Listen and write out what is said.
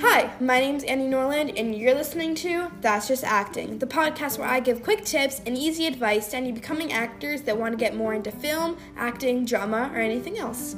Hi, my name's Annie Norland, and you're listening to That's Just Acting, the podcast where I give quick tips and easy advice to any becoming actors that want to get more into film, acting, drama, or anything else.